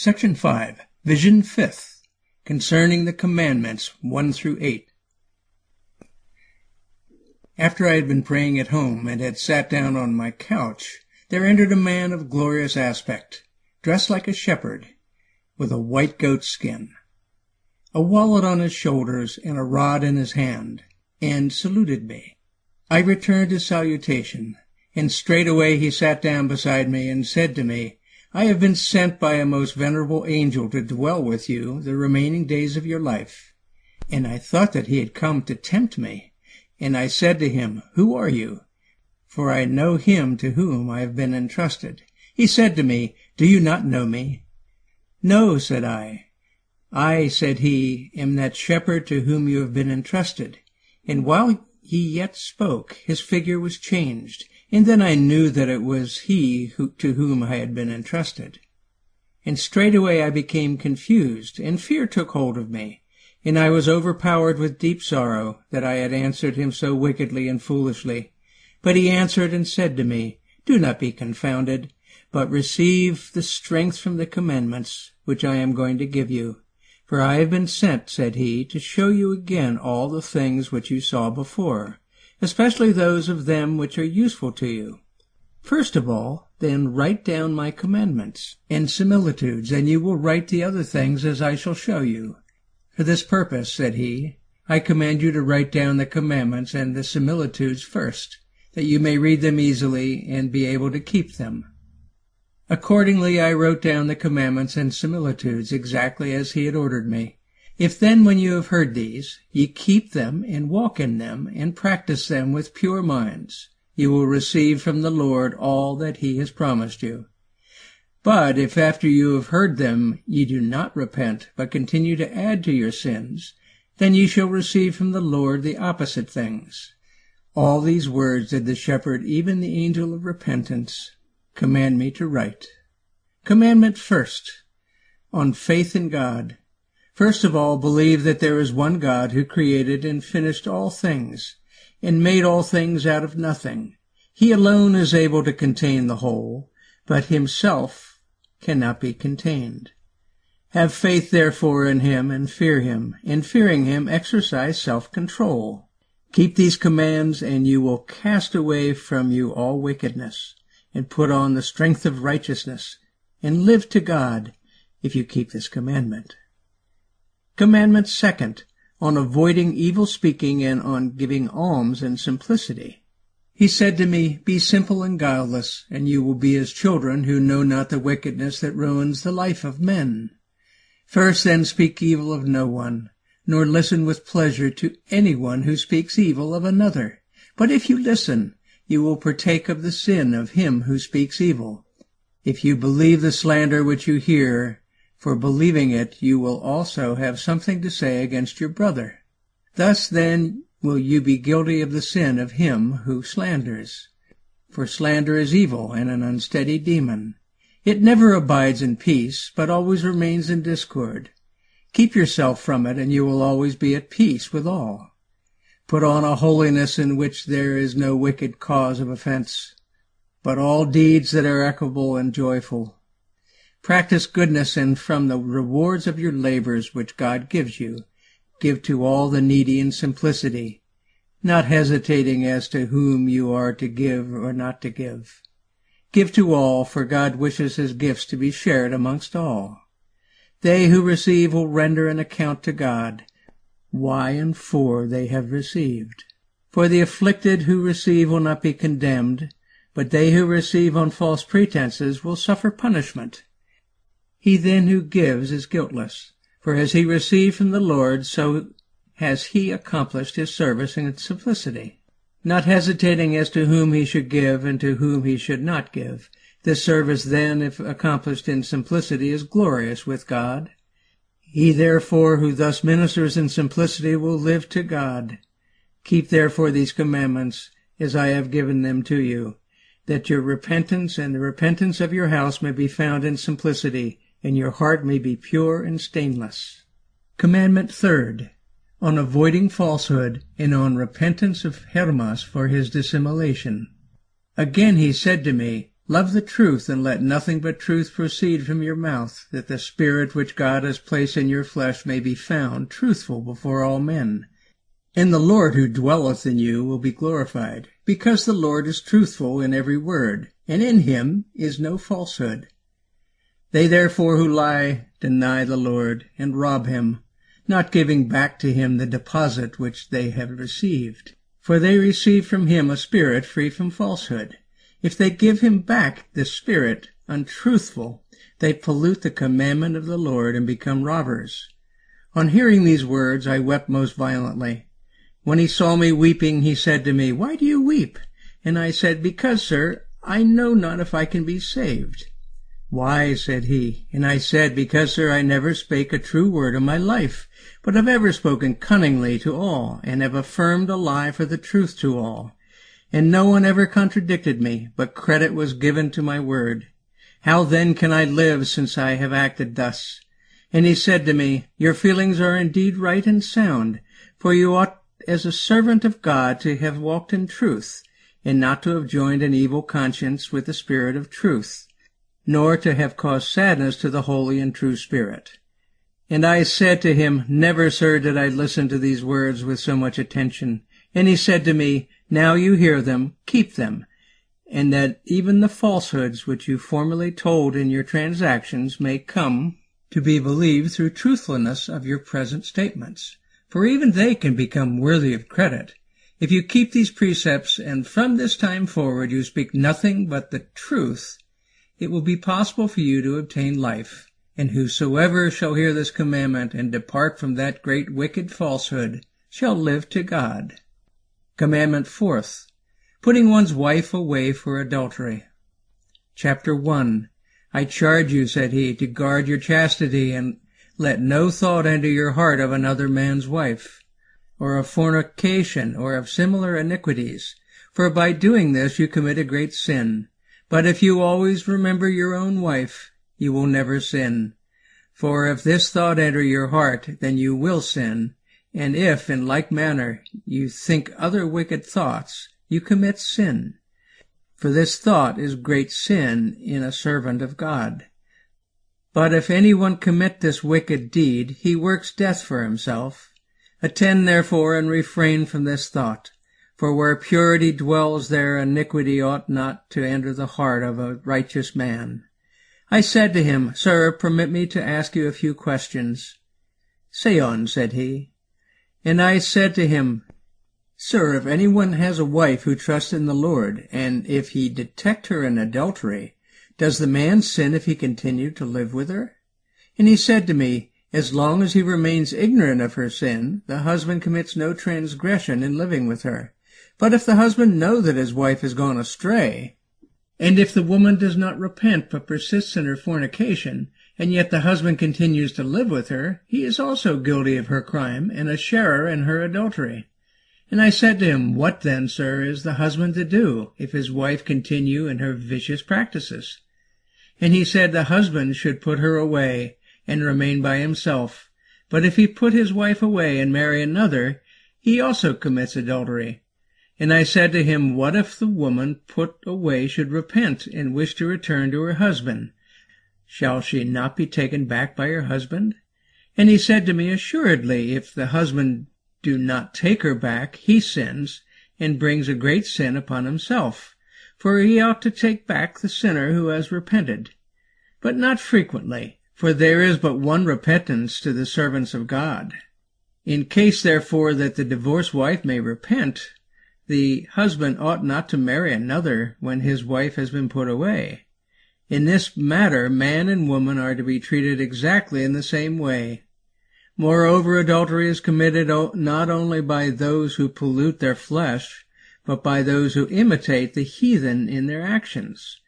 Section 5. Vision Fifth. Concerning the Commandments 1 through 8. After I had been praying at home and had sat down on my couch, there entered a man of glorious aspect, dressed like a shepherd, with a white goat skin, a wallet on his shoulders and a rod in his hand, and saluted me. I returned his salutation, and straightway he sat down beside me and said to me, I have been sent by a most venerable angel to dwell with you the remaining days of your life. And I thought that he had come to tempt me. And I said to him, Who are you? For I know him to whom I have been entrusted. He said to me, Do you not know me? No, said I. I, said he, am that shepherd to whom you have been entrusted. And while he yet spoke, his figure was changed, and then I knew that it was he who, to whom I had been entrusted. And straightway I became confused, and fear took hold of me, and I was overpowered with deep sorrow that I had answered him so wickedly and foolishly. But he answered and said to me, Do not be confounded, but receive the strength from the commandments which I am going to give you. For I have been sent, said he, to show you again all the things which you saw before, especially those of them which are useful to you. First of all, then write down my commandments and similitudes, and you will write the other things as I shall show you. For this purpose, said he, I command you to write down the commandments and the similitudes first, that you may read them easily and be able to keep them. Accordingly, I wrote down the commandments and similitudes exactly as he had ordered me. If then, when you have heard these, ye keep them and walk in them and practice them with pure minds, you will receive from the Lord all that he has promised you. But if after you have heard them ye do not repent, but continue to add to your sins, then ye shall receive from the Lord the opposite things. All these words did the shepherd, even the angel of repentance, command me to write. Commandment first, on faith in God. First of all, believe that there is one God who created and finished all things, and made all things out of nothing. He alone is able to contain the whole, but himself cannot be contained. Have faith therefore in him and fear him. In fearing him exercise self-control. Keep these commands and you will cast away from you all wickedness and put on the strength of righteousness, and live to God if you keep this commandment. Commandment second, on avoiding evil speaking and on giving alms in simplicity. He said to me, Be simple and guileless, and you will be as children who know not the wickedness that ruins the life of men. First then speak evil of no one, nor listen with pleasure to any one who speaks evil of another. But if you listen, you will partake of the sin of him who speaks evil. If you believe the slander which you hear, for believing it you will also have something to say against your brother. Thus then will you be guilty of the sin of him who slanders. For slander is evil and an unsteady demon. It never abides in peace, but always remains in discord. Keep yourself from it, and you will always be at peace with all. Put on a holiness in which there is no wicked cause of offense, but all deeds that are equable and joyful. Practice goodness, and from the rewards of your labors which God gives you, give to all the needy in simplicity, not hesitating as to whom you are to give or not to give. Give to all, for God wishes his gifts to be shared amongst all. They who receive will render an account to God, why and for they have received. For the afflicted who receive will not be condemned, but they who receive on false pretenses will suffer punishment. He then who gives is guiltless, for as he received from the Lord, so has he accomplished his service in its simplicity, not hesitating as to whom he should give and to whom he should not give. This service then, if accomplished in simplicity, is glorious with God. He therefore who thus ministers in simplicity will live to God. Keep therefore these commandments as I have given them to you, that your repentance and the repentance of your house may be found in simplicity, and your heart may be pure and stainless. Commandment third, on avoiding falsehood and on repentance of Hermas for his dissimulation. Again he said to me, Love the truth, and let nothing but truth proceed from your mouth, that the spirit which God has placed in your flesh may be found truthful before all men. And the Lord who dwelleth in you will be glorified, because the Lord is truthful in every word, and in him is no falsehood. They therefore who lie deny the Lord, and rob him, not giving back to him the deposit which they have received. For they receive from him a spirit free from falsehood. If they give him back the Spirit untruthful, they pollute the commandment of the Lord and become robbers. On hearing these words, I wept most violently. When he saw me weeping, he said to me, Why do you weep? And I said, Because, sir, I know not if I can be saved. Why, said he. And I said, Because, sir, I never spake a true word in my life, but have ever spoken cunningly to all, and have affirmed a lie for the truth to all and no one ever contradicted me, but credit was given to my word. How then can I live since I have acted thus? And he said to me, Your feelings are indeed right and sound, for you ought as a servant of God to have walked in truth, and not to have joined an evil conscience with the spirit of truth, nor to have caused sadness to the holy and true spirit. And I said to him, Never, sir, did I listen to these words with so much attention. And he said to me, now you hear them, keep them, and that even the falsehoods which you formerly told in your transactions may come to be believed through truthfulness of your present statements. For even they can become worthy of credit. If you keep these precepts and from this time forward you speak nothing but the truth, it will be possible for you to obtain life. And whosoever shall hear this commandment and depart from that great wicked falsehood shall live to God. Commandment fourth, putting one's wife away for adultery. Chapter 1 I charge you, said he, to guard your chastity, and let no thought enter your heart of another man's wife, or of fornication, or of similar iniquities, for by doing this you commit a great sin. But if you always remember your own wife, you will never sin. For if this thought enter your heart, then you will sin, and if, in like manner, you think other wicked thoughts, you commit sin. For this thought is great sin in a servant of God. But if any one commit this wicked deed, he works death for himself. Attend therefore and refrain from this thought. For where purity dwells, there iniquity ought not to enter the heart of a righteous man. I said to him, Sir, permit me to ask you a few questions. Say on, said he. And I said to him, Sir, if anyone has a wife who trusts in the Lord, and if he detect her in adultery, does the man sin if he continue to live with her? And he said to me, As long as he remains ignorant of her sin, the husband commits no transgression in living with her. But if the husband know that his wife has gone astray, and if the woman does not repent but persists in her fornication, and yet the husband continues to live with her, he is also guilty of her crime and a sharer in her adultery. And I said to him, What then, sir, is the husband to do if his wife continue in her vicious practices? And he said the husband should put her away and remain by himself. But if he put his wife away and marry another, he also commits adultery. And I said to him, What if the woman put away should repent and wish to return to her husband? Shall she not be taken back by her husband? And he said to me, Assuredly, if the husband do not take her back, he sins, and brings a great sin upon himself. For he ought to take back the sinner who has repented. But not frequently, for there is but one repentance to the servants of God. In case, therefore, that the divorced wife may repent, the husband ought not to marry another when his wife has been put away. In this matter, man and woman are to be treated exactly in the same way. Moreover, adultery is committed not only by those who pollute their flesh, but by those who imitate the heathen in their actions.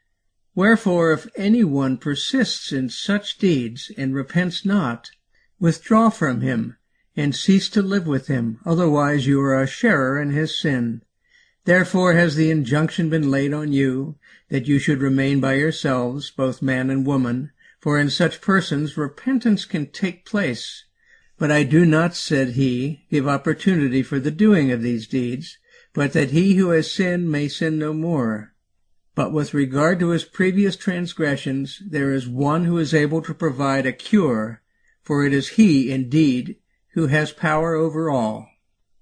Wherefore, if any one persists in such deeds and repents not, withdraw from him and cease to live with him, otherwise you are a sharer in his sin. Therefore has the injunction been laid on you, that you should remain by yourselves, both man and woman, for in such persons repentance can take place. But I do not, said he, give opportunity for the doing of these deeds, but that he who has sinned may sin no more. But with regard to his previous transgressions, there is one who is able to provide a cure, for it is he, indeed, who has power over all.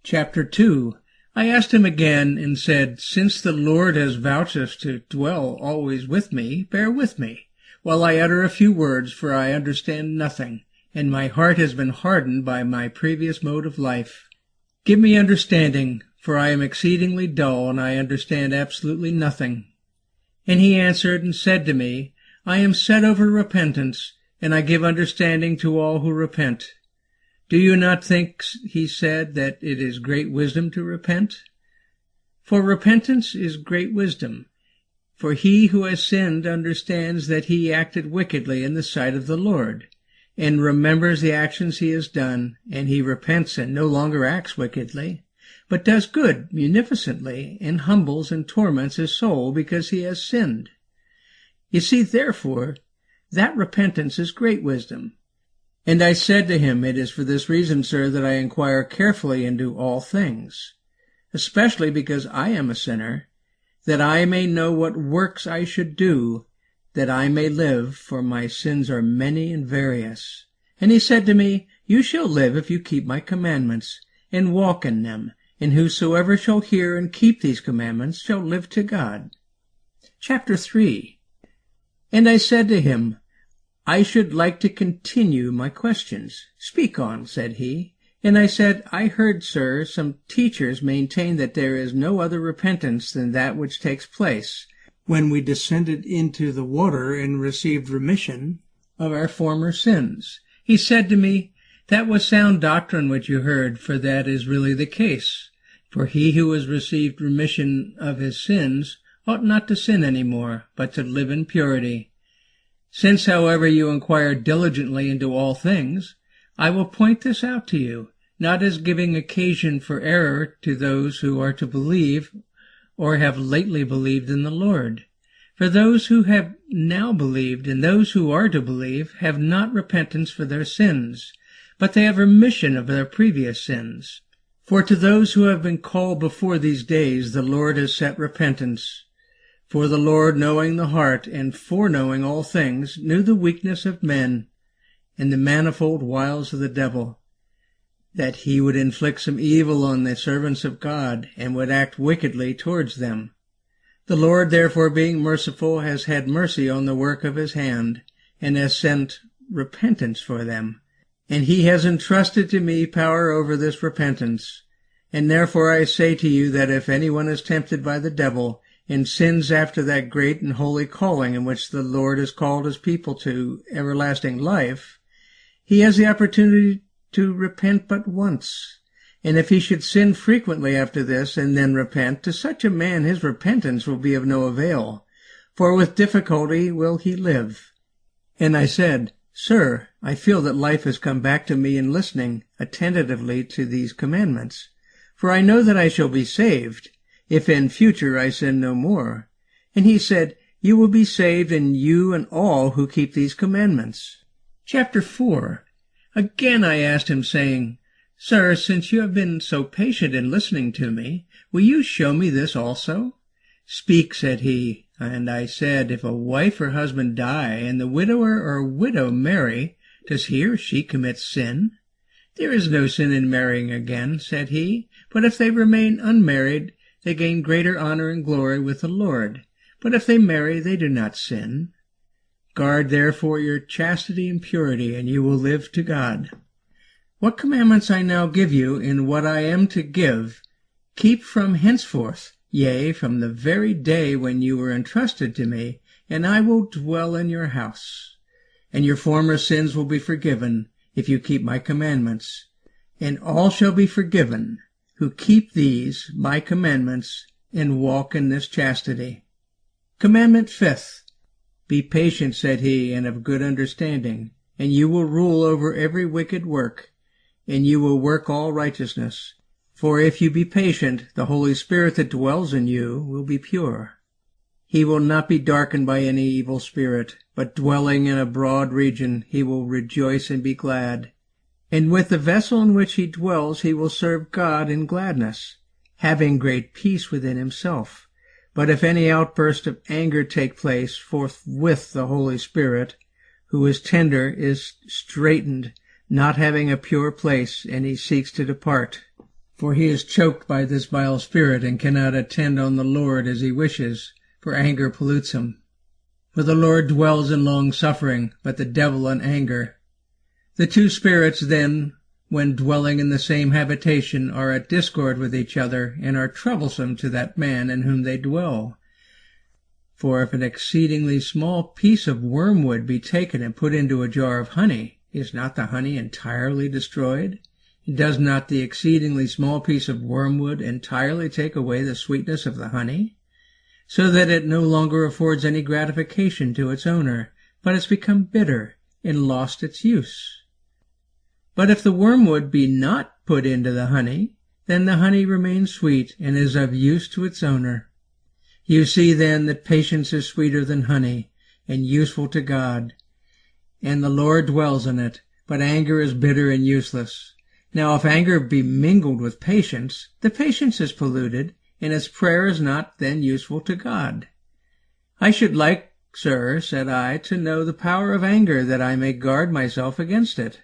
Chapter 2 I asked him again and said, Since the Lord has vouchsafed to dwell always with me, bear with me, while I utter a few words, for I understand nothing, and my heart has been hardened by my previous mode of life. Give me understanding, for I am exceedingly dull, and I understand absolutely nothing. And he answered and said to me, I am set over repentance, and I give understanding to all who repent. Do you not think, he said, that it is great wisdom to repent? For repentance is great wisdom. For he who has sinned understands that he acted wickedly in the sight of the Lord, and remembers the actions he has done, and he repents and no longer acts wickedly but does good munificently, and humbles and torments his soul because he has sinned. You see, therefore, that repentance is great wisdom. And I said to him, It is for this reason, sir, that I inquire carefully into all things, especially because I am a sinner, that I may know what works I should do, that I may live, for my sins are many and various. And he said to me, You shall live if you keep my commandments, and walk in them, and whosoever shall hear and keep these commandments shall live to God. Chapter 3 And I said to him, I should like to continue my questions. Speak on, said he. And I said, I heard, sir, some teachers maintain that there is no other repentance than that which takes place when we descended into the water and received remission of our former sins. He said to me, that was sound doctrine which you heard, for that is really the case. For he who has received remission of his sins ought not to sin any more, but to live in purity. Since, however, you inquire diligently into all things, I will point this out to you, not as giving occasion for error to those who are to believe or have lately believed in the Lord. For those who have now believed and those who are to believe have not repentance for their sins, but they have remission of their previous sins. For to those who have been called before these days the Lord has set repentance. For the Lord, knowing the heart and foreknowing all things, knew the weakness of men and the manifold wiles of the devil, that he would inflict some evil on the servants of God and would act wickedly towards them. The Lord, therefore, being merciful, has had mercy on the work of his hand, and has sent repentance for them and he has entrusted to me power over this repentance. And therefore I say to you that if anyone is tempted by the devil, and sins after that great and holy calling in which the Lord has called his people to everlasting life, he has the opportunity to repent but once. And if he should sin frequently after this and then repent, to such a man his repentance will be of no avail, for with difficulty will he live. And I said, Sir, I feel that life has come back to me in listening attentively to these commandments, for I know that I shall be saved, if in future I sin no more. And he said, You will be saved, and you and all who keep these commandments. Chapter 4 Again I asked him, saying, Sir, since you have been so patient in listening to me, will you show me this also? Speak, said he. And I said, If a wife or husband die, and the widower or widow marry, does he or she commit sin? There is no sin in marrying again, said he, but if they remain unmarried, they gain greater honor and glory with the Lord. But if they marry, they do not sin. Guard therefore your chastity and purity, and you will live to God. What commandments I now give you, in what I am to give, keep from henceforth yea, from the very day when you were entrusted to me, and I will dwell in your house. And your former sins will be forgiven, if you keep my commandments. And all shall be forgiven, who keep these, my commandments, and walk in this chastity. Commandment fifth. Be patient, said he, and of good understanding, and you will rule over every wicked work, and you will work all righteousness. For if you be patient, the Holy Spirit that dwells in you will be pure. He will not be darkened by any evil spirit, but dwelling in a broad region, he will rejoice and be glad. And with the vessel in which he dwells, he will serve God in gladness, having great peace within himself. But if any outburst of anger take place, forthwith the Holy Spirit, who is tender, is straitened, not having a pure place, and he seeks to depart. For he is choked by this vile spirit, and cannot attend on the Lord as he wishes, for anger pollutes him. For the Lord dwells in long suffering, but the devil in anger. The two spirits then, when dwelling in the same habitation, are at discord with each other, and are troublesome to that man in whom they dwell. For if an exceedingly small piece of wormwood be taken and put into a jar of honey, is not the honey entirely destroyed? Does not the exceedingly small piece of wormwood entirely take away the sweetness of the honey? so that it no longer affords any gratification to its owner, but has become bitter and lost its use. But if the wormwood be not put into the honey, then the honey remains sweet and is of use to its owner. You see then that patience is sweeter than honey and useful to God, and the Lord dwells in it, but anger is bitter and useless. Now if anger be mingled with patience, the patience is polluted, and his prayer is not then useful to God. I should like, sir, said I, to know the power of anger, that I may guard myself against it.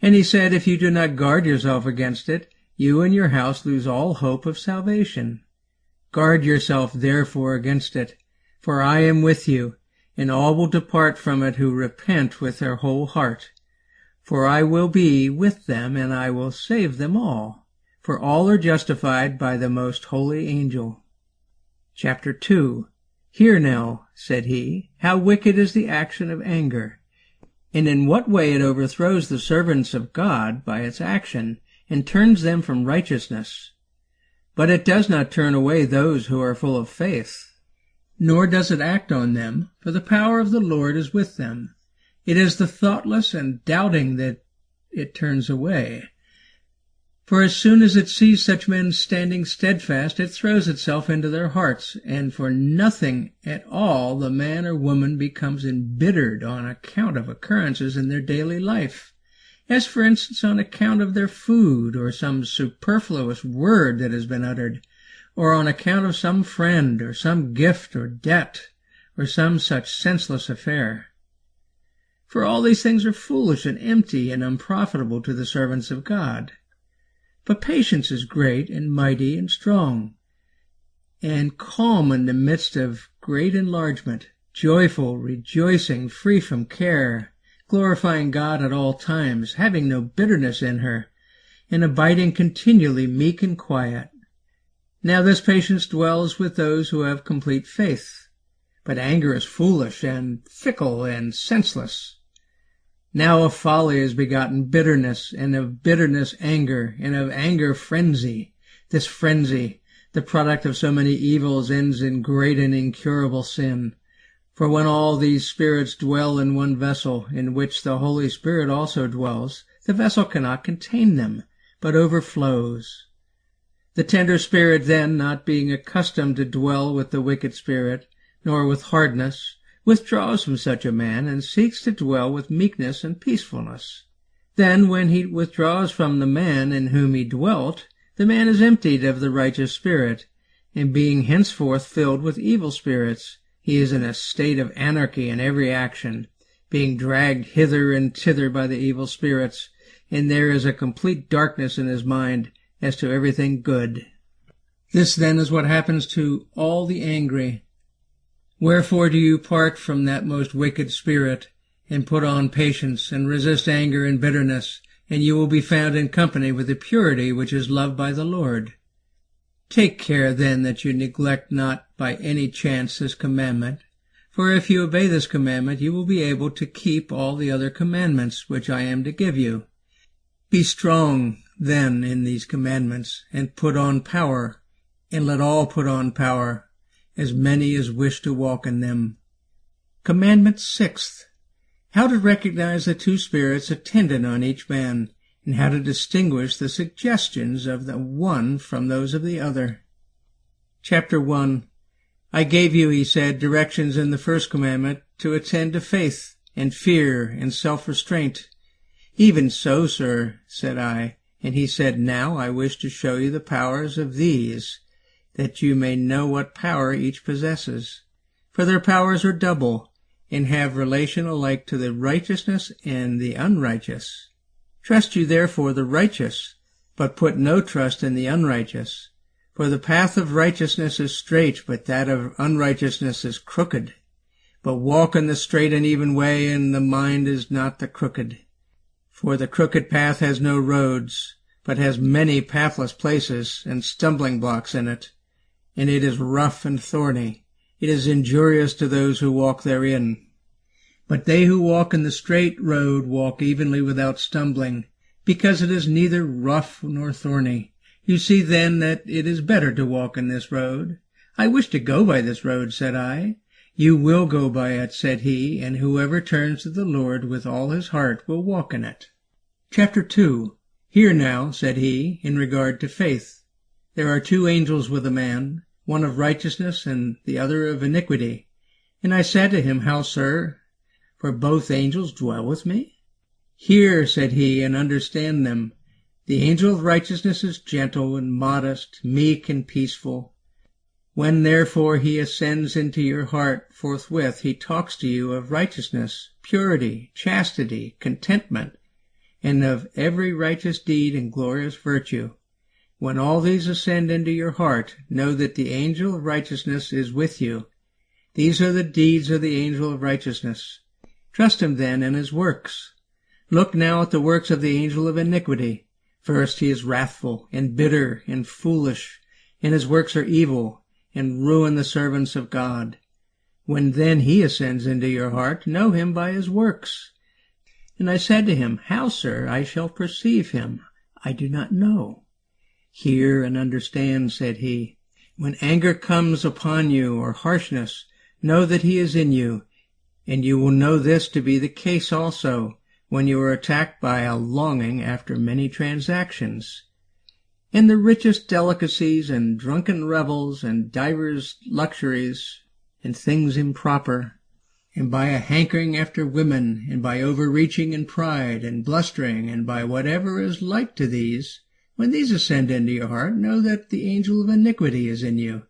And he said, If you do not guard yourself against it, you and your house lose all hope of salvation. Guard yourself therefore against it, for I am with you, and all will depart from it who repent with their whole heart. For I will be with them, and I will save them all for all are justified by the most holy angel. Chapter 2 Hear now, said he, how wicked is the action of anger, and in what way it overthrows the servants of God by its action, and turns them from righteousness. But it does not turn away those who are full of faith, nor does it act on them, for the power of the Lord is with them. It is the thoughtless and doubting that it turns away. For as soon as it sees such men standing steadfast, it throws itself into their hearts, and for nothing at all the man or woman becomes embittered on account of occurrences in their daily life, as for instance on account of their food, or some superfluous word that has been uttered, or on account of some friend, or some gift or debt, or some such senseless affair. For all these things are foolish and empty and unprofitable to the servants of God. But patience is great and mighty and strong, and calm in the midst of great enlargement, joyful, rejoicing, free from care, glorifying God at all times, having no bitterness in her, and abiding continually meek and quiet. Now this patience dwells with those who have complete faith. But anger is foolish and fickle and senseless. Now of folly is begotten bitterness, and of bitterness anger, and of anger frenzy. This frenzy, the product of so many evils, ends in great and incurable sin. For when all these spirits dwell in one vessel, in which the Holy Spirit also dwells, the vessel cannot contain them, but overflows. The tender spirit then, not being accustomed to dwell with the wicked spirit, nor with hardness, withdraws from such a man and seeks to dwell with meekness and peacefulness. Then, when he withdraws from the man in whom he dwelt, the man is emptied of the righteous spirit, and being henceforth filled with evil spirits, he is in a state of anarchy in every action, being dragged hither and thither by the evil spirits, and there is a complete darkness in his mind as to everything good. This then is what happens to all the angry Wherefore do you part from that most wicked spirit, and put on patience, and resist anger and bitterness, and you will be found in company with the purity which is loved by the Lord. Take care then that you neglect not by any chance this commandment, for if you obey this commandment, you will be able to keep all the other commandments which I am to give you. Be strong then in these commandments, and put on power, and let all put on power, as many as wish to walk in them. Commandment sixth. How to recognize the two spirits attendant on each man, and how to distinguish the suggestions of the one from those of the other. Chapter 1 I gave you, he said, directions in the first commandment to attend to faith and fear and self-restraint. Even so, sir, said I, and he said, Now I wish to show you the powers of these that you may know what power each possesses. For their powers are double, and have relation alike to the righteousness and the unrighteous. Trust you therefore the righteous, but put no trust in the unrighteous. For the path of righteousness is straight, but that of unrighteousness is crooked. But walk in the straight and even way, and the mind is not the crooked. For the crooked path has no roads, but has many pathless places and stumbling blocks in it, and it is rough and thorny. It is injurious to those who walk therein. But they who walk in the straight road walk evenly without stumbling, because it is neither rough nor thorny. You see then that it is better to walk in this road. I wish to go by this road, said I. You will go by it, said he, and whoever turns to the Lord with all his heart will walk in it. Chapter 2 Hear now, said he, in regard to faith. There are two angels with a man, one of righteousness and the other of iniquity. And I said to him, How, sir? For both angels dwell with me? Hear, said he, and understand them. The angel of righteousness is gentle and modest, meek and peaceful. When therefore he ascends into your heart, forthwith he talks to you of righteousness, purity, chastity, contentment, and of every righteous deed and glorious virtue. When all these ascend into your heart, know that the angel of righteousness is with you. These are the deeds of the angel of righteousness. Trust him then in his works. Look now at the works of the angel of iniquity. First, he is wrathful and bitter and foolish, and his works are evil and ruin the servants of God. When then he ascends into your heart, know him by his works. And I said to him, How, sir, I shall perceive him? I do not know. Hear and understand, said he. When anger comes upon you, or harshness, know that he is in you, and you will know this to be the case also, when you are attacked by a longing after many transactions. And the richest delicacies and drunken revels and divers luxuries and things improper and by a hankering after women, and by overreaching in pride and blustering, and by whatever is like to these, when these ascend into your heart, know that the angel of iniquity is in you.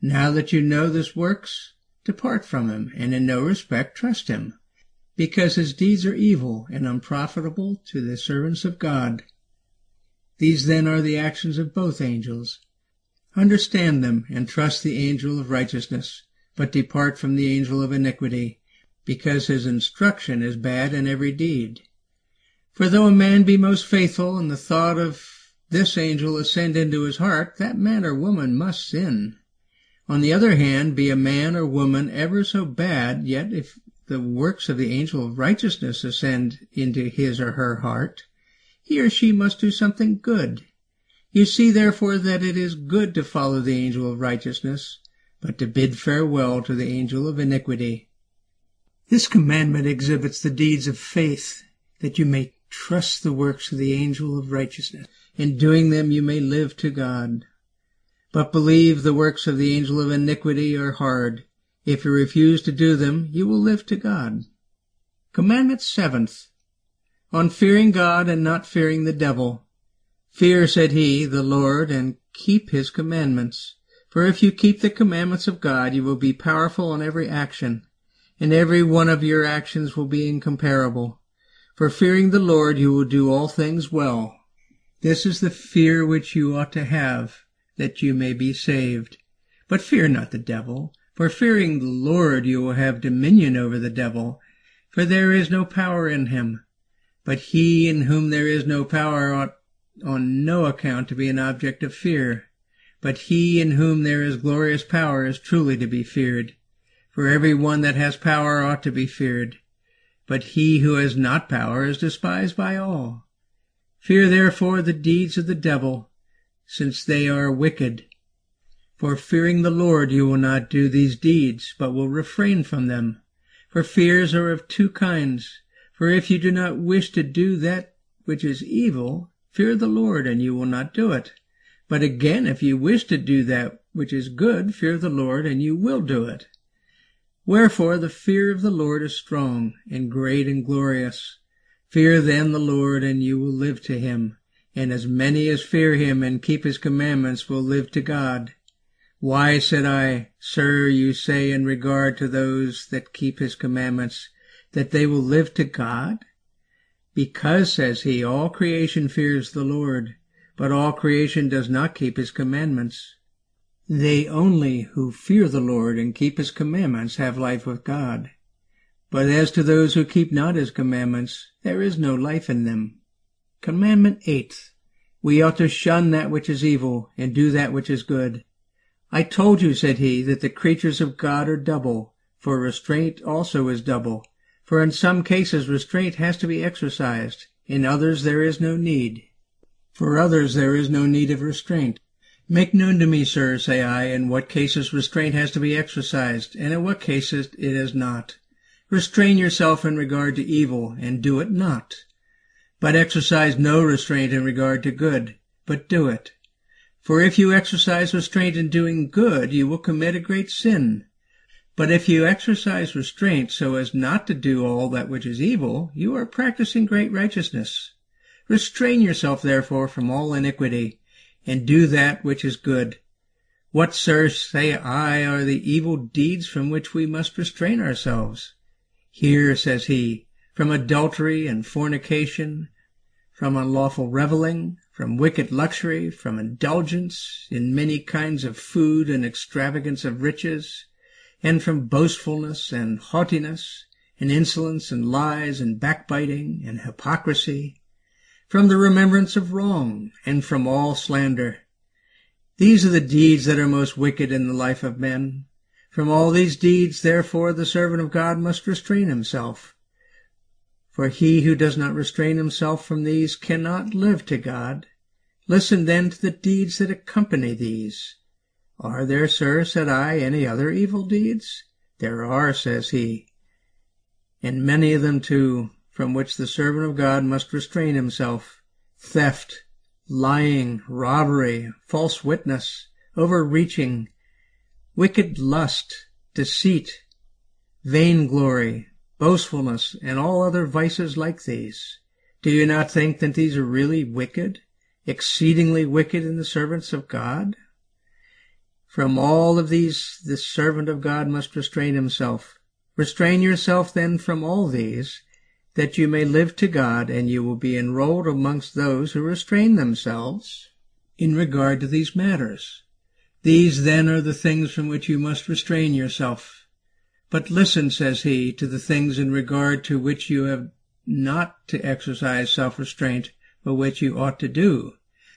Now that you know this works, depart from him, and in no respect trust him, because his deeds are evil and unprofitable to the servants of God. These then are the actions of both angels. Understand them, and trust the angel of righteousness but depart from the angel of iniquity, because his instruction is bad in every deed. For though a man be most faithful, and the thought of this angel ascend into his heart, that man or woman must sin. On the other hand, be a man or woman ever so bad, yet if the works of the angel of righteousness ascend into his or her heart, he or she must do something good. You see therefore that it is good to follow the angel of righteousness, but to bid farewell to the angel of iniquity. This commandment exhibits the deeds of faith, that you may trust the works of the angel of righteousness. In doing them you may live to God. But believe the works of the angel of iniquity are hard. If you refuse to do them, you will live to God. Commandment seventh. On fearing God and not fearing the devil. Fear, said he, the Lord, and keep his commandments. For if you keep the commandments of God, you will be powerful in every action, and every one of your actions will be incomparable. For fearing the Lord, you will do all things well. This is the fear which you ought to have, that you may be saved. But fear not the devil, for fearing the Lord you will have dominion over the devil, for there is no power in him. But he in whom there is no power ought on no account to be an object of fear. But he in whom there is glorious power is truly to be feared. For every one that has power ought to be feared. But he who has not power is despised by all. Fear therefore the deeds of the devil, since they are wicked. For fearing the Lord you will not do these deeds, but will refrain from them. For fears are of two kinds. For if you do not wish to do that which is evil, fear the Lord, and you will not do it. But again, if you wish to do that which is good, fear the Lord, and you will do it. Wherefore the fear of the Lord is strong, and great and glorious. Fear then the Lord, and you will live to him. And as many as fear him and keep his commandments will live to God. Why, said I, sir, you say in regard to those that keep his commandments, that they will live to God? Because, says he, all creation fears the Lord, but all creation does not keep his commandments. They only who fear the Lord and keep his commandments have life with God. But as to those who keep not his commandments, there is no life in them. Commandment eighth. We ought to shun that which is evil and do that which is good. I told you, said he, that the creatures of God are double, for restraint also is double. For in some cases restraint has to be exercised, in others there is no need. For others there is no need of restraint. Make known to me, sir, say I, in what cases restraint has to be exercised, and in what cases it is not. Restrain yourself in regard to evil, and do it not. But exercise no restraint in regard to good, but do it. For if you exercise restraint in doing good, you will commit a great sin. But if you exercise restraint so as not to do all that which is evil, you are practicing great righteousness. Restrain yourself therefore from all iniquity, and do that which is good. What, sir, say I, are the evil deeds from which we must restrain ourselves? Hear, says he, from adultery and fornication, from unlawful reveling, from wicked luxury, from indulgence in many kinds of food and extravagance of riches, and from boastfulness and haughtiness, and insolence and lies and backbiting and hypocrisy, from the remembrance of wrong, and from all slander. These are the deeds that are most wicked in the life of men. From all these deeds, therefore, the servant of God must restrain himself. For he who does not restrain himself from these cannot live to God. Listen then to the deeds that accompany these. Are there, sir, said I, any other evil deeds? There are, says he, and many of them too, from which the servant of God must restrain himself. Theft, lying, robbery, false witness, overreaching, wicked lust, deceit, vainglory, boastfulness, and all other vices like these. Do you not think that these are really wicked, exceedingly wicked in the servants of God? From all of these the servant of God must restrain himself. Restrain yourself then from all these, that you may live to God, and you will be enrolled amongst those who restrain themselves in regard to these matters. These then are the things from which you must restrain yourself. But listen, says he, to the things in regard to which you have not to exercise self-restraint, but which you ought to do.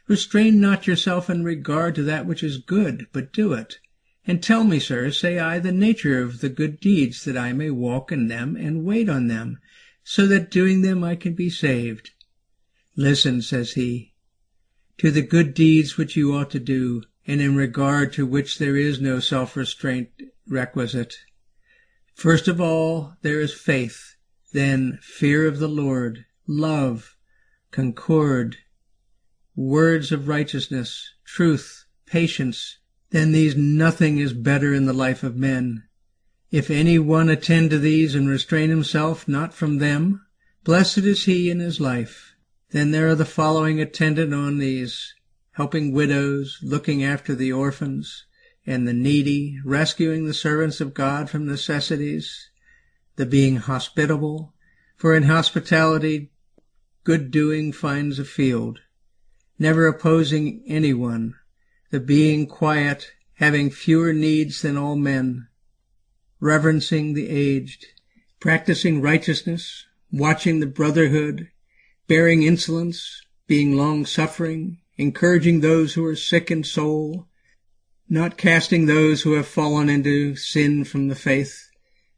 Restrain not yourself in regard to that which is good, but do it. And tell me, sir, say I, the nature of the good deeds, that I may walk in them and wait on them, so that doing them I can be saved. Listen, says he, to the good deeds which you ought to do, and in regard to which there is no self-restraint requisite. First of all, there is faith, then fear of the Lord, love, concord, words of righteousness, truth, patience, than these nothing is better in the life of men. If any one attend to these and restrain himself not from them, blessed is he in his life. Then there are the following attendant on these, helping widows, looking after the orphans and the needy, rescuing the servants of God from necessities, the being hospitable, for in hospitality good doing finds a field, never opposing anyone, the being quiet, having fewer needs than all men, reverencing the aged, practicing righteousness, watching the brotherhood, bearing insolence, being long-suffering, encouraging those who are sick in soul, not casting those who have fallen into sin from the faith,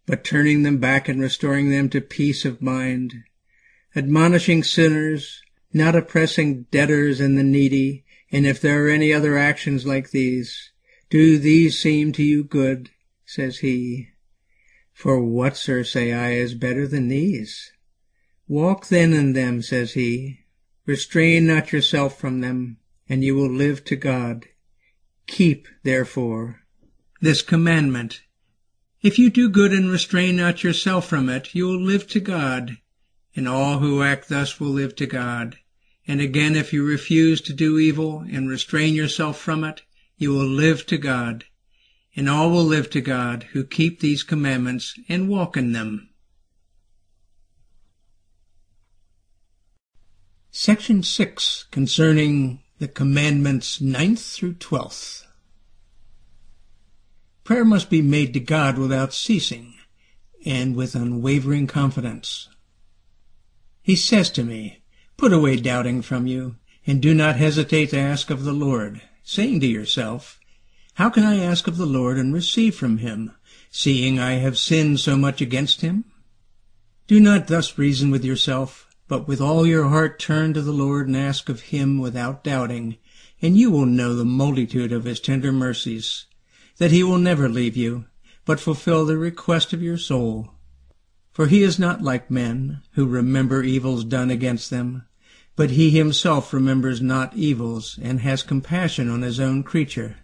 but turning them back and restoring them to peace of mind, admonishing sinners, not oppressing debtors and the needy, and if there are any other actions like these, do these seem to you good? says he. For what, sir, say I, is better than these? Walk then in them, says he. Restrain not yourself from them, and you will live to God. Keep, therefore, this commandment. If you do good and restrain not yourself from it, you will live to God and all who act thus will live to God. And again, if you refuse to do evil and restrain yourself from it, you will live to God, and all will live to God who keep these commandments and walk in them. Section 6 concerning the commandments 9th through 12th. Prayer must be made to God without ceasing and with unwavering confidence. He says to me, Put away doubting from you, and do not hesitate to ask of the Lord, saying to yourself, How can I ask of the Lord and receive from him, seeing I have sinned so much against him? Do not thus reason with yourself, but with all your heart turn to the Lord and ask of him without doubting, and you will know the multitude of his tender mercies, that he will never leave you, but fulfill the request of your soul. For he is not like men, who remember evils done against them, but he himself remembers not evils, and has compassion on his own creature.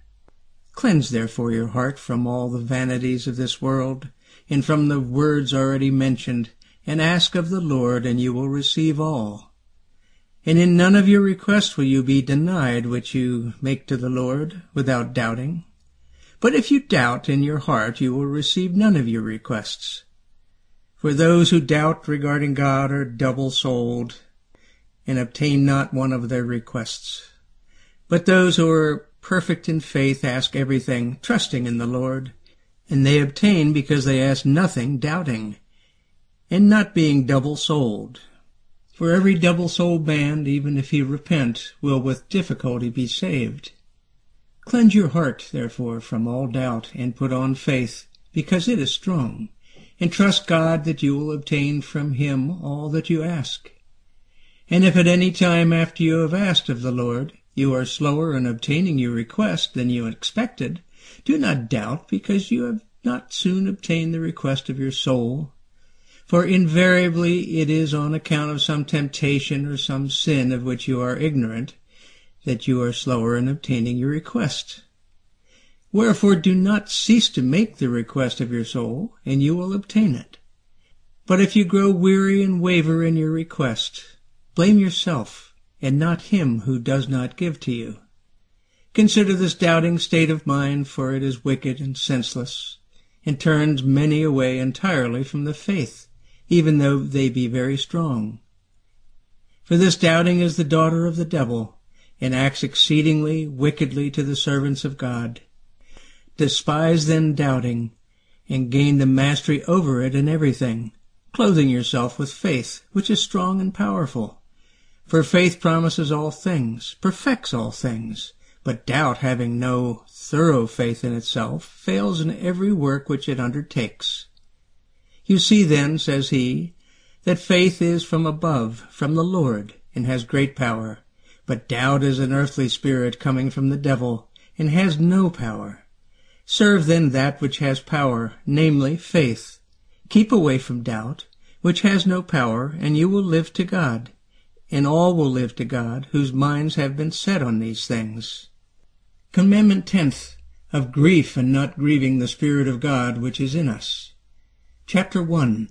Cleanse therefore your heart from all the vanities of this world, and from the words already mentioned, and ask of the Lord, and you will receive all. And in none of your requests will you be denied which you make to the Lord, without doubting. But if you doubt in your heart, you will receive none of your requests. For those who doubt regarding God are double-souled, and obtain not one of their requests. But those who are perfect in faith ask everything, trusting in the Lord, and they obtain because they ask nothing, doubting and not being double-souled. For every double-souled man, even if he repent, will with difficulty be saved. Cleanse your heart, therefore, from all doubt, and put on faith, because it is strong, and trust God that you will obtain from him all that you ask. And if at any time after you have asked of the Lord, you are slower in obtaining your request than you expected, do not doubt because you have not soon obtained the request of your soul, for invariably it is on account of some temptation or some sin of which you are ignorant that you are slower in obtaining your request. Wherefore do not cease to make the request of your soul, and you will obtain it. But if you grow weary and waver in your request, blame yourself, and not him who does not give to you. Consider this doubting state of mind, for it is wicked and senseless, and turns many away entirely from the faith even though they be very strong. For this doubting is the daughter of the devil, and acts exceedingly wickedly to the servants of God. Despise then doubting, and gain the mastery over it in everything, clothing yourself with faith, which is strong and powerful. For faith promises all things, perfects all things, but doubt having no thorough faith in itself, fails in every work which it undertakes. You see then, says he, that faith is from above, from the Lord, and has great power. But doubt is an earthly spirit coming from the devil, and has no power. Serve then that which has power, namely faith. Keep away from doubt, which has no power, and you will live to God. And all will live to God, whose minds have been set on these things. Commandment tenth, of grief and not grieving the Spirit of God which is in us. Chapter 1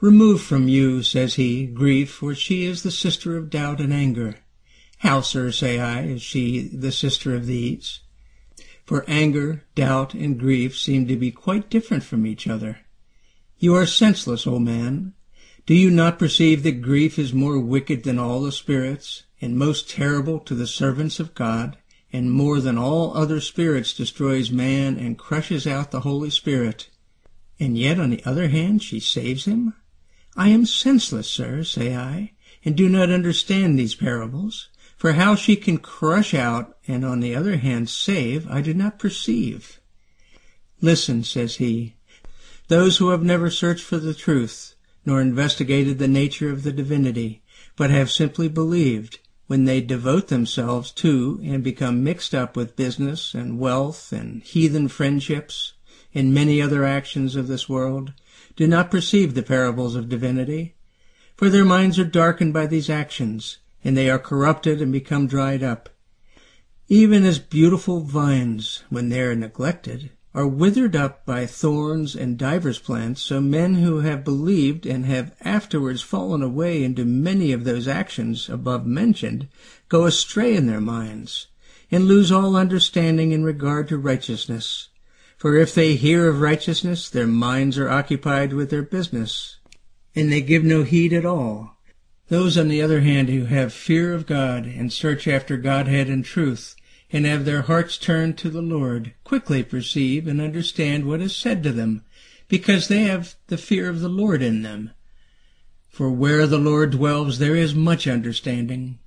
Remove from you, says he, grief, for she is the sister of doubt and anger. How, sir, say I, is she the sister of these? For anger, doubt, and grief seem to be quite different from each other. You are senseless, O man. Do you not perceive that grief is more wicked than all the spirits, and most terrible to the servants of God, and more than all other spirits destroys man and crushes out the Holy Spirit? and yet on the other hand she saves him? I am senseless, sir, say I, and do not understand these parables. For how she can crush out and on the other hand save, I do not perceive. Listen, says he, those who have never searched for the truth, nor investigated the nature of the divinity, but have simply believed, when they devote themselves to and become mixed up with business and wealth and heathen friendships, and many other actions of this world, do not perceive the parables of divinity, for their minds are darkened by these actions, and they are corrupted and become dried up. Even as beautiful vines, when they are neglected, are withered up by thorns and divers plants, so men who have believed and have afterwards fallen away into many of those actions above mentioned go astray in their minds, and lose all understanding in regard to righteousness, For if they hear of righteousness, their minds are occupied with their business, and they give no heed at all. Those, on the other hand, who have fear of God and search after Godhead and truth, and have their hearts turned to the Lord, quickly perceive and understand what is said to them, because they have the fear of the Lord in them. For where the Lord dwells, there is much understanding.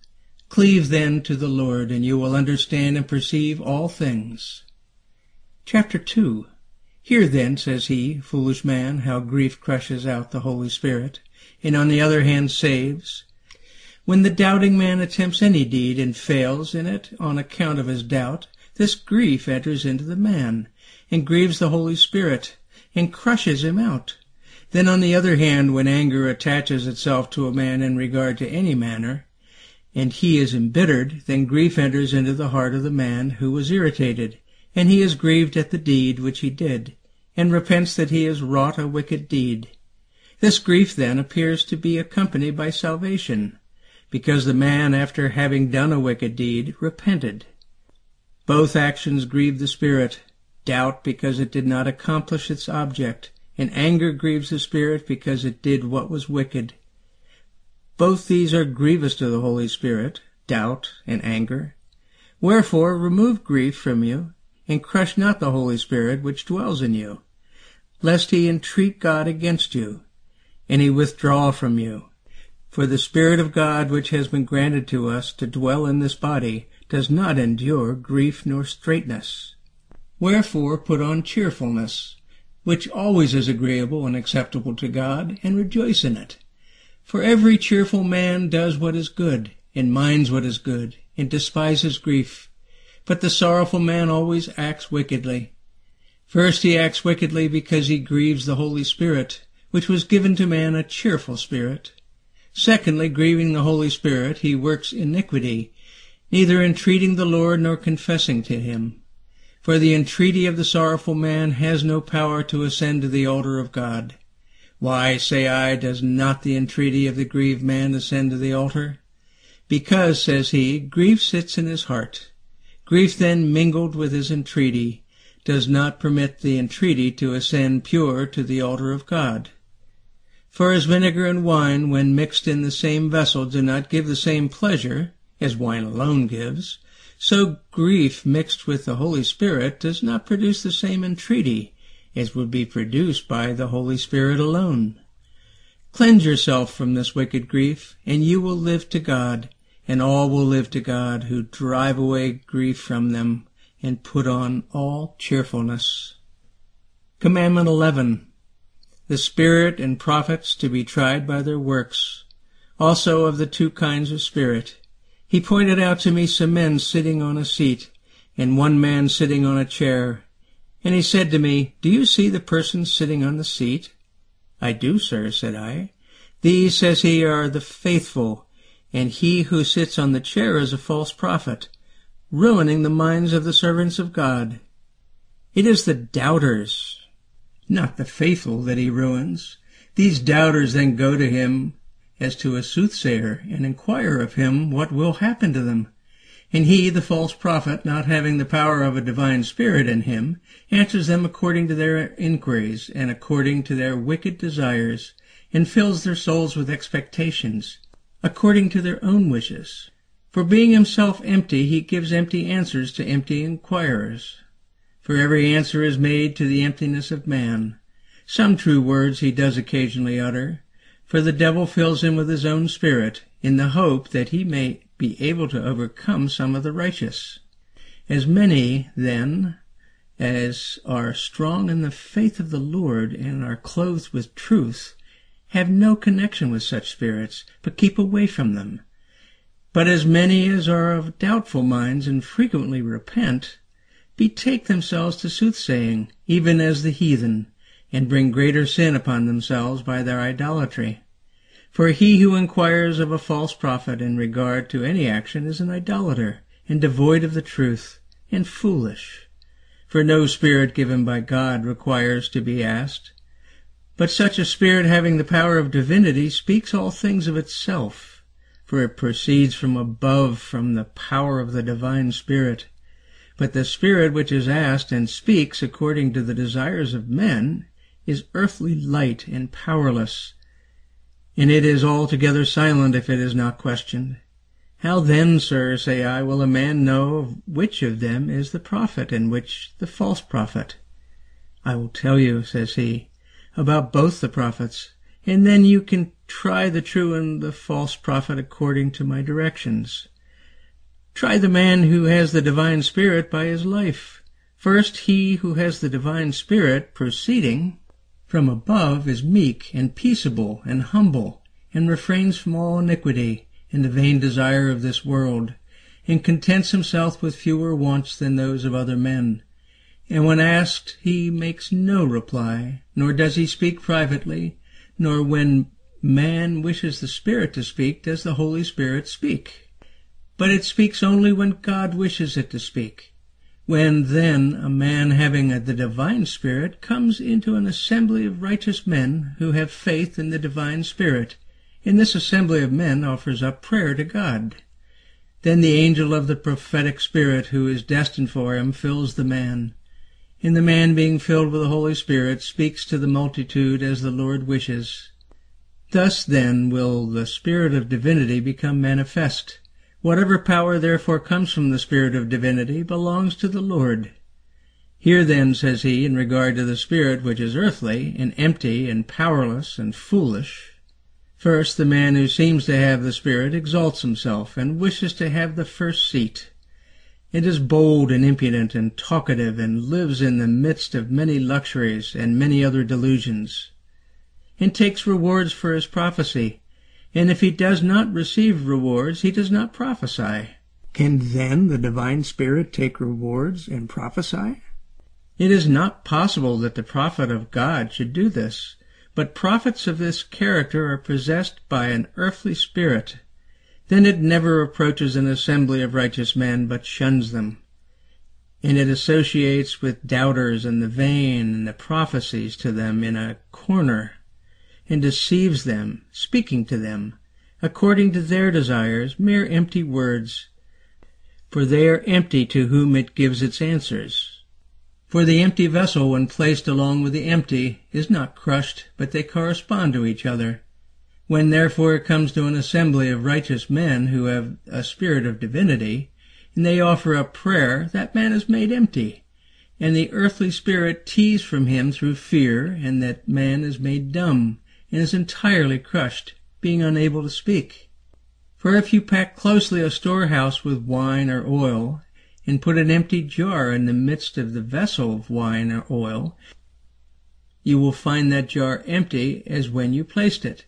Cleave then to the Lord, and you will understand and perceive all things. Chapter 2 Hear then, says he, foolish man, how grief crushes out the Holy Spirit, and on the other hand saves. When the doubting man attempts any deed and fails in it on account of his doubt, this grief enters into the man, and grieves the Holy Spirit, and crushes him out. Then on the other hand, when anger attaches itself to a man in regard to any matter, and he is embittered, then grief enters into the heart of the man who was irritated, and he is grieved at the deed which he did, and repents that he has wrought a wicked deed. This grief then appears to be accompanied by salvation, because the man, after having done a wicked deed, repented. Both actions grieve the spirit, doubt because it did not accomplish its object, and anger grieves the spirit because it did what was wicked. Both these are grievous to the Holy Spirit, doubt and anger. Wherefore remove grief from you, and crush not the Holy Spirit which dwells in you, lest he entreat God against you, and he withdraw from you. For the Spirit of God which has been granted to us to dwell in this body does not endure grief nor straitness. Wherefore put on cheerfulness, which always is agreeable and acceptable to God, and rejoice in it. For every cheerful man does what is good, and minds what is good, and despises grief. But the sorrowful man always acts wickedly. First he acts wickedly because he grieves the Holy Spirit, which was given to man a cheerful spirit. Secondly, grieving the Holy Spirit, he works iniquity, neither entreating the Lord nor confessing to him. For the entreaty of the sorrowful man has no power to ascend to the altar of God. Why, say I, does not the entreaty of the grieved man ascend to the altar? Because, says he, grief sits in his heart, Grief then mingled with his entreaty does not permit the entreaty to ascend pure to the altar of God. For as vinegar and wine, when mixed in the same vessel, do not give the same pleasure as wine alone gives, so grief mixed with the Holy Spirit does not produce the same entreaty as would be produced by the Holy Spirit alone. Cleanse yourself from this wicked grief, and you will live to God, and all will live to God who drive away grief from them and put on all cheerfulness. Commandment 11. The Spirit and prophets to be tried by their works, also of the two kinds of spirit. He pointed out to me some men sitting on a seat, and one man sitting on a chair. And he said to me, Do you see the person sitting on the seat? I do, sir, said I. These, says he, are the faithful and he who sits on the chair is a false prophet, ruining the minds of the servants of God. It is the doubters, not the faithful, that he ruins. These doubters then go to him as to a soothsayer and inquire of him what will happen to them. And he, the false prophet, not having the power of a divine spirit in him, answers them according to their inquiries and according to their wicked desires, and fills their souls with expectations according to their own wishes. For being himself empty, he gives empty answers to empty inquirers. For every answer is made to the emptiness of man. Some true words he does occasionally utter, for the devil fills him with his own spirit, in the hope that he may be able to overcome some of the righteous. As many, then, as are strong in the faith of the Lord and are clothed with truth, have no connection with such spirits, but keep away from them. But as many as are of doubtful minds and frequently repent, betake themselves to soothsaying, even as the heathen, and bring greater sin upon themselves by their idolatry. For he who inquires of a false prophet in regard to any action is an idolater, and devoid of the truth, and foolish. For no spirit given by God requires to be asked, but such a spirit having the power of divinity speaks all things of itself, for it proceeds from above from the power of the divine spirit. But the Spirit which is asked and speaks according to the desires of men is earthly light and powerless, and it is altogether silent if it is not questioned. How then, sir, say I, will a man know which of them is the prophet and which the false prophet? I will tell you, says he, about both the prophets, and then you can try the true and the false prophet according to my directions. Try the man who has the divine spirit by his life. First, he who has the divine spirit proceeding from above is meek and peaceable and humble, and refrains from all iniquity and the vain desire of this world, and contents himself with fewer wants than those of other men. And when asked, he makes no reply, nor does he speak privately, nor when man wishes the Spirit to speak does the Holy Spirit speak. But it speaks only when God wishes it to speak. When then a man having the divine Spirit comes into an assembly of righteous men who have faith in the divine Spirit, in this assembly of men offers up prayer to God. Then the angel of the prophetic spirit who is destined for him fills the man. And the man being filled with the Holy Spirit speaks to the multitude as the Lord wishes. Thus then will the Spirit of divinity become manifest. Whatever power therefore comes from the Spirit of divinity belongs to the Lord. Hear then, says he, in regard to the Spirit which is earthly, and empty, and powerless, and foolish, First, the man who seems to have the Spirit exalts himself and wishes to have the first seat. It is bold and impudent and talkative and lives in the midst of many luxuries and many other delusions, and takes rewards for his prophecy. And if he does not receive rewards, he does not prophesy. Can then the divine Spirit take rewards and prophesy? It is not possible that the prophet of God should do this. But prophets of this character are possessed by an earthly spirit. Then it never approaches an assembly of righteous men, but shuns them. And it associates with doubters and the vain and the prophecies to them in a corner, and deceives them, speaking to them, according to their desires, mere empty words, for they are empty to whom it gives its answers. For the empty vessel, when placed along with the empty, is not crushed, but they correspond to each other. When therefore it comes to an assembly of righteous men who have a spirit of divinity, and they offer up prayer, that man is made empty, and the earthly spirit teases from him through fear, and that man is made dumb, and is entirely crushed, being unable to speak. For if you pack closely a storehouse with wine or oil, and put an empty jar in the midst of the vessel of wine or oil, you will find that jar empty as when you placed it.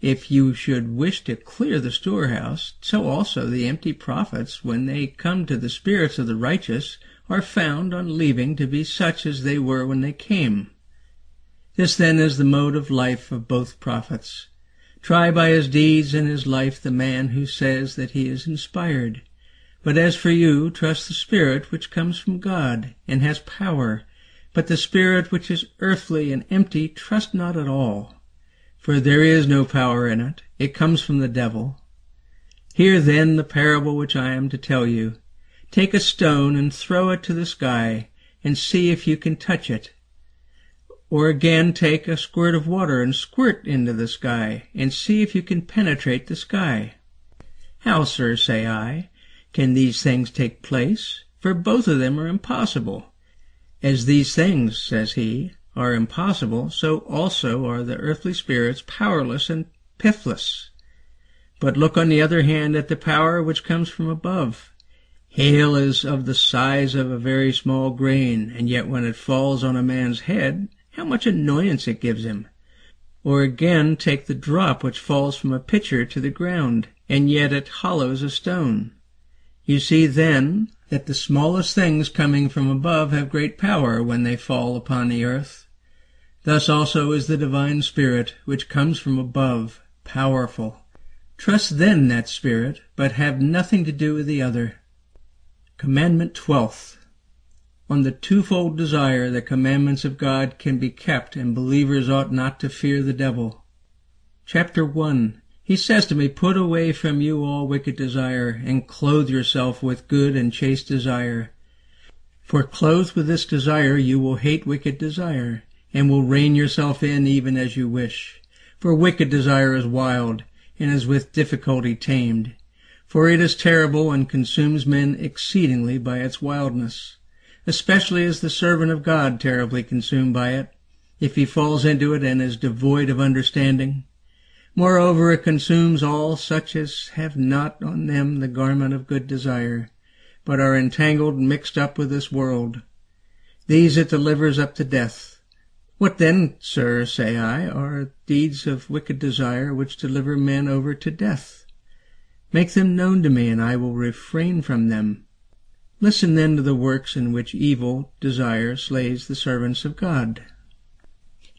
If you should wish to clear the storehouse, so also the empty prophets, when they come to the spirits of the righteous, are found on leaving to be such as they were when they came. This then is the mode of life of both prophets. Try by his deeds and his life the man who says that he is inspired. But as for you, trust the Spirit which comes from God, and has power. But the spirit which is earthly and empty, trust not at all. For there is no power in it. It comes from the devil. Hear then the parable which I am to tell you. Take a stone and throw it to the sky, and see if you can touch it. Or again take a squirt of water and squirt into the sky, and see if you can penetrate the sky. How, sir, say I, can these things take place? For both of them are impossible. As these things, says he, are impossible, so also are the earthly spirits powerless and pithless. But look on the other hand at the power which comes from above. Hail is of the size of a very small grain, and yet when it falls on a man's head, how much annoyance it gives him. Or again take the drop which falls from a pitcher to the ground, and yet it hollows a stone. You see then that the smallest things coming from above have great power when they fall upon the earth. Thus also is the divine Spirit, which comes from above, powerful. Trust then that Spirit, but have nothing to do with the other. Commandment Twelfth. On the twofold desire the commandments of God can be kept, and believers ought not to fear the devil. Chapter 1 he says to me, Put away from you all wicked desire, and clothe yourself with good and chaste desire. For clothed with this desire you will hate wicked desire, and will rein yourself in even as you wish. For wicked desire is wild, and is with difficulty tamed. For it is terrible and consumes men exceedingly by its wildness. Especially is the servant of God terribly consumed by it, if he falls into it and is devoid of understanding. Moreover, it consumes all such as have not on them the garment of good desire but are entangled and mixed up with this world. These it delivers up to death. What then, sir, say I, are deeds of wicked desire which deliver men over to death? Make them known to me, and I will refrain from them. Listen then to the works in which evil desire slays the servants of God.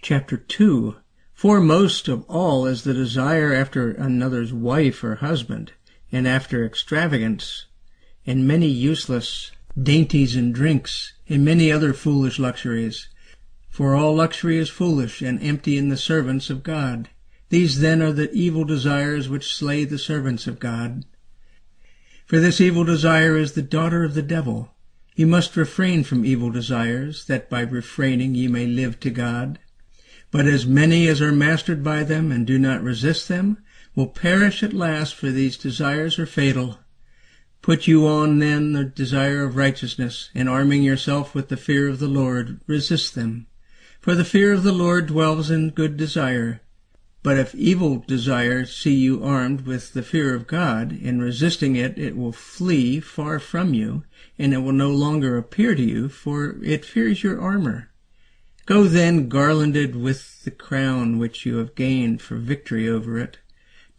Chapter 2 Foremost of all is the desire after another's wife or husband, and after extravagance, and many useless dainties and drinks, and many other foolish luxuries. For all luxury is foolish and empty in the servants of God. These then are the evil desires which slay the servants of God. For this evil desire is the daughter of the devil. You must refrain from evil desires, that by refraining ye may live to God. But as many as are mastered by them and do not resist them will perish at last, for these desires are fatal. Put you on then the desire of righteousness, and arming yourself with the fear of the Lord, resist them. For the fear of the Lord dwells in good desire. But if evil desire see you armed with the fear of God, in resisting it, it will flee far from you, and it will no longer appear to you, for it fears your armor. Go then garlanded with the crown which you have gained for victory over it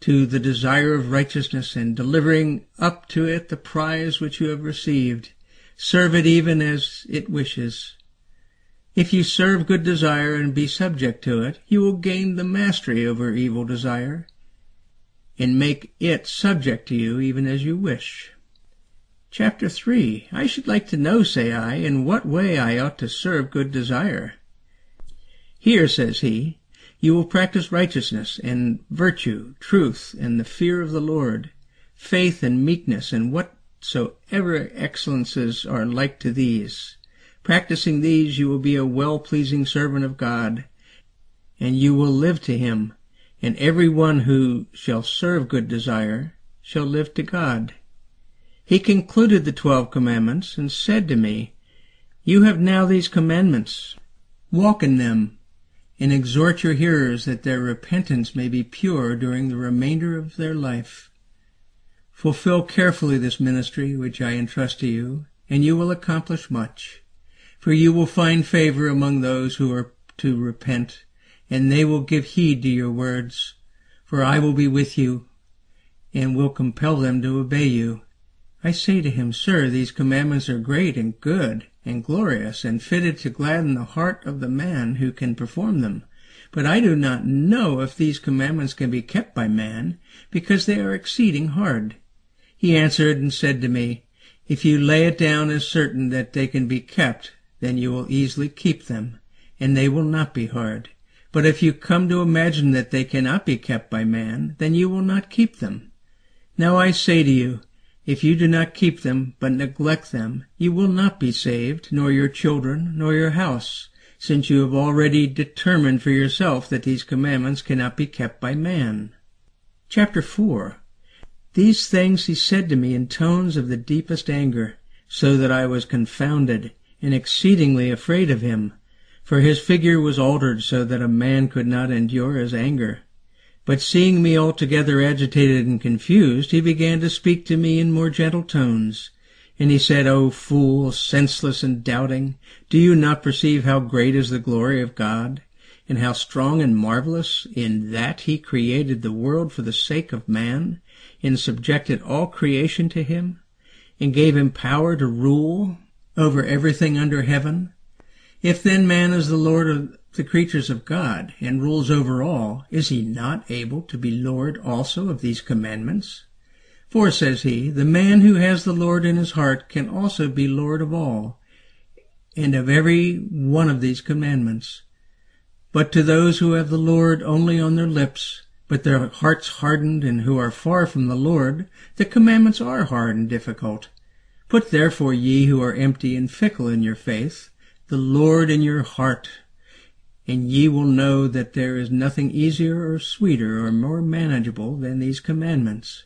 to the desire of righteousness and delivering up to it the prize which you have received. Serve it even as it wishes. If you serve good desire and be subject to it, you will gain the mastery over evil desire and make it subject to you even as you wish. Chapter 3 I should like to know, say I, in what way I ought to serve good desire. Hear, says he, you will practice righteousness and virtue, truth, and the fear of the Lord, faith and meekness, and whatsoever excellences are like to these. Practicing these, you will be a well-pleasing servant of God, and you will live to him, and every one who shall serve good desire shall live to God. He concluded the twelve commandments and said to me, You have now these commandments. Walk in them and exhort your hearers that their repentance may be pure during the remainder of their life. Fulfill carefully this ministry which I entrust to you, and you will accomplish much. For you will find favor among those who are to repent, and they will give heed to your words. For I will be with you, and will compel them to obey you. I say to him, Sir, these commandments are great and good and glorious and fitted to gladden the heart of the man who can perform them. But I do not know if these commandments can be kept by man, because they are exceeding hard. He answered and said to me, If you lay it down as certain that they can be kept, then you will easily keep them, and they will not be hard. But if you come to imagine that they cannot be kept by man, then you will not keep them. Now I say to you, if you do not keep them, but neglect them, you will not be saved, nor your children, nor your house, since you have already determined for yourself that these commandments cannot be kept by man. Chapter 4 These things he said to me in tones of the deepest anger, so that I was confounded, and exceedingly afraid of him, for his figure was altered so that a man could not endure his anger. But seeing me altogether agitated and confused, he began to speak to me in more gentle tones. And he said, O fool, senseless and doubting, do you not perceive how great is the glory of God, and how strong and marvelous in that he created the world for the sake of man, and subjected all creation to him, and gave him power to rule over everything under heaven? If then man is the Lord of the creatures of God and rules over all, is he not able to be Lord also of these commandments? For, says he, the man who has the Lord in his heart can also be Lord of all, and of every one of these commandments. But to those who have the Lord only on their lips, but their hearts hardened and who are far from the Lord, the commandments are hard and difficult. Put therefore ye who are empty and fickle in your faith, the Lord in your heart, and ye will know that there is nothing easier or sweeter or more manageable than these commandments.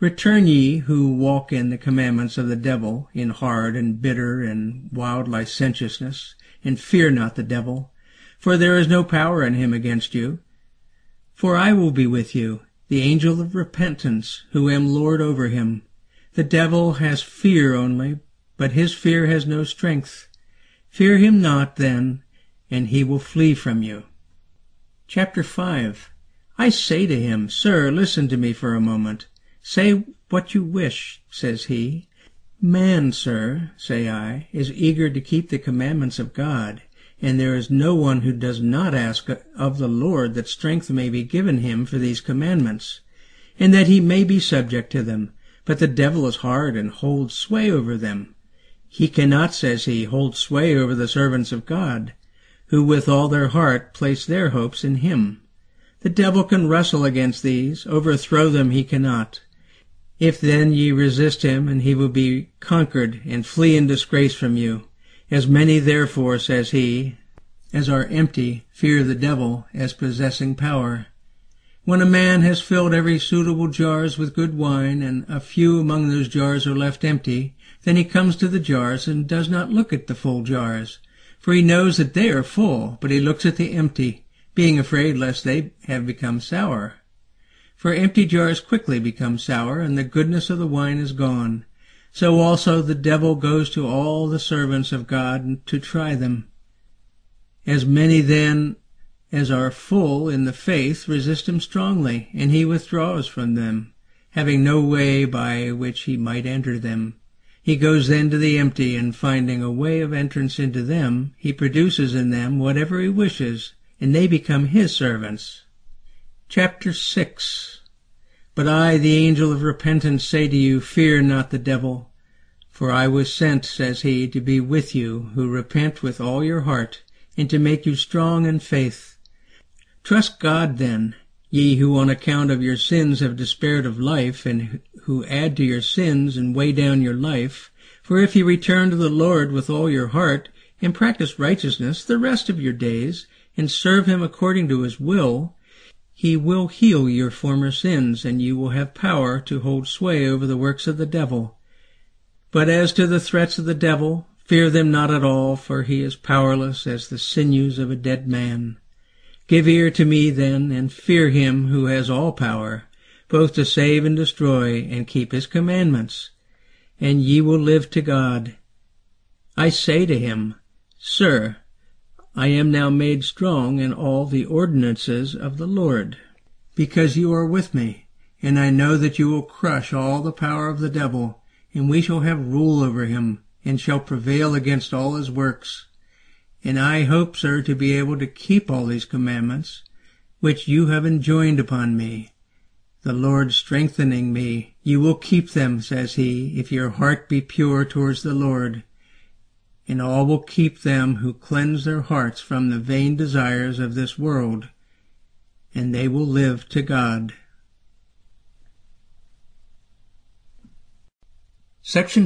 Return ye who walk in the commandments of the devil, in hard and bitter and wild licentiousness, and fear not the devil, for there is no power in him against you. For I will be with you, the angel of repentance, who am Lord over him. The devil has fear only, but his fear has no strength. Fear him not, then, and he will flee from you. Chapter 5 I say to him, Sir, listen to me for a moment. Say what you wish, says he. Man, sir, say I, is eager to keep the commandments of God, and there is no one who does not ask of the Lord that strength may be given him for these commandments, and that he may be subject to them. But the devil is hard and holds sway over them. He cannot, says he, hold sway over the servants of God, who with all their heart place their hopes in him. The devil can wrestle against these, overthrow them he cannot. If then ye resist him, and he will be conquered, and flee in disgrace from you. As many therefore, says he, as are empty, fear the devil, as possessing power. When a man has filled every suitable jars with good wine, and a few among those jars are left empty, then he comes to the jars, and does not look at the full jars. For he knows that they are full, but he looks at the empty, being afraid lest they have become sour. For empty jars quickly become sour, and the goodness of the wine is gone. So also the devil goes to all the servants of God to try them. As many then as are full in the faith resist him strongly, and he withdraws from them, having no way by which he might enter them. He goes then to the empty, and finding a way of entrance into them, he produces in them whatever he wishes, and they become his servants. Chapter 6 But I, the angel of repentance, say to you, Fear not the devil. For I was sent, says he, to be with you, who repent with all your heart, and to make you strong in faith. Trust God then, ye who on account of your sins have despaired of life, and who add to your sins and weigh down your life. For if ye return to the Lord with all your heart, and practice righteousness the rest of your days, and serve him according to his will, he will heal your former sins, and you will have power to hold sway over the works of the devil. But as to the threats of the devil, fear them not at all, for he is powerless as the sinews of a dead man. Give ear to me then, and fear him who has all power, both to save and destroy, and keep his commandments, and ye will live to God. I say to him, Sir, I am now made strong in all the ordinances of the Lord, because you are with me, and I know that you will crush all the power of the devil, and we shall have rule over him, and shall prevail against all his works. And I hope, sir, to be able to keep all these commandments, which you have enjoined upon me. The Lord strengthening me, you will keep them, says he, if your heart be pure towards the Lord and all will keep them who cleanse their hearts from the vain desires of this world, and they will live to God. Section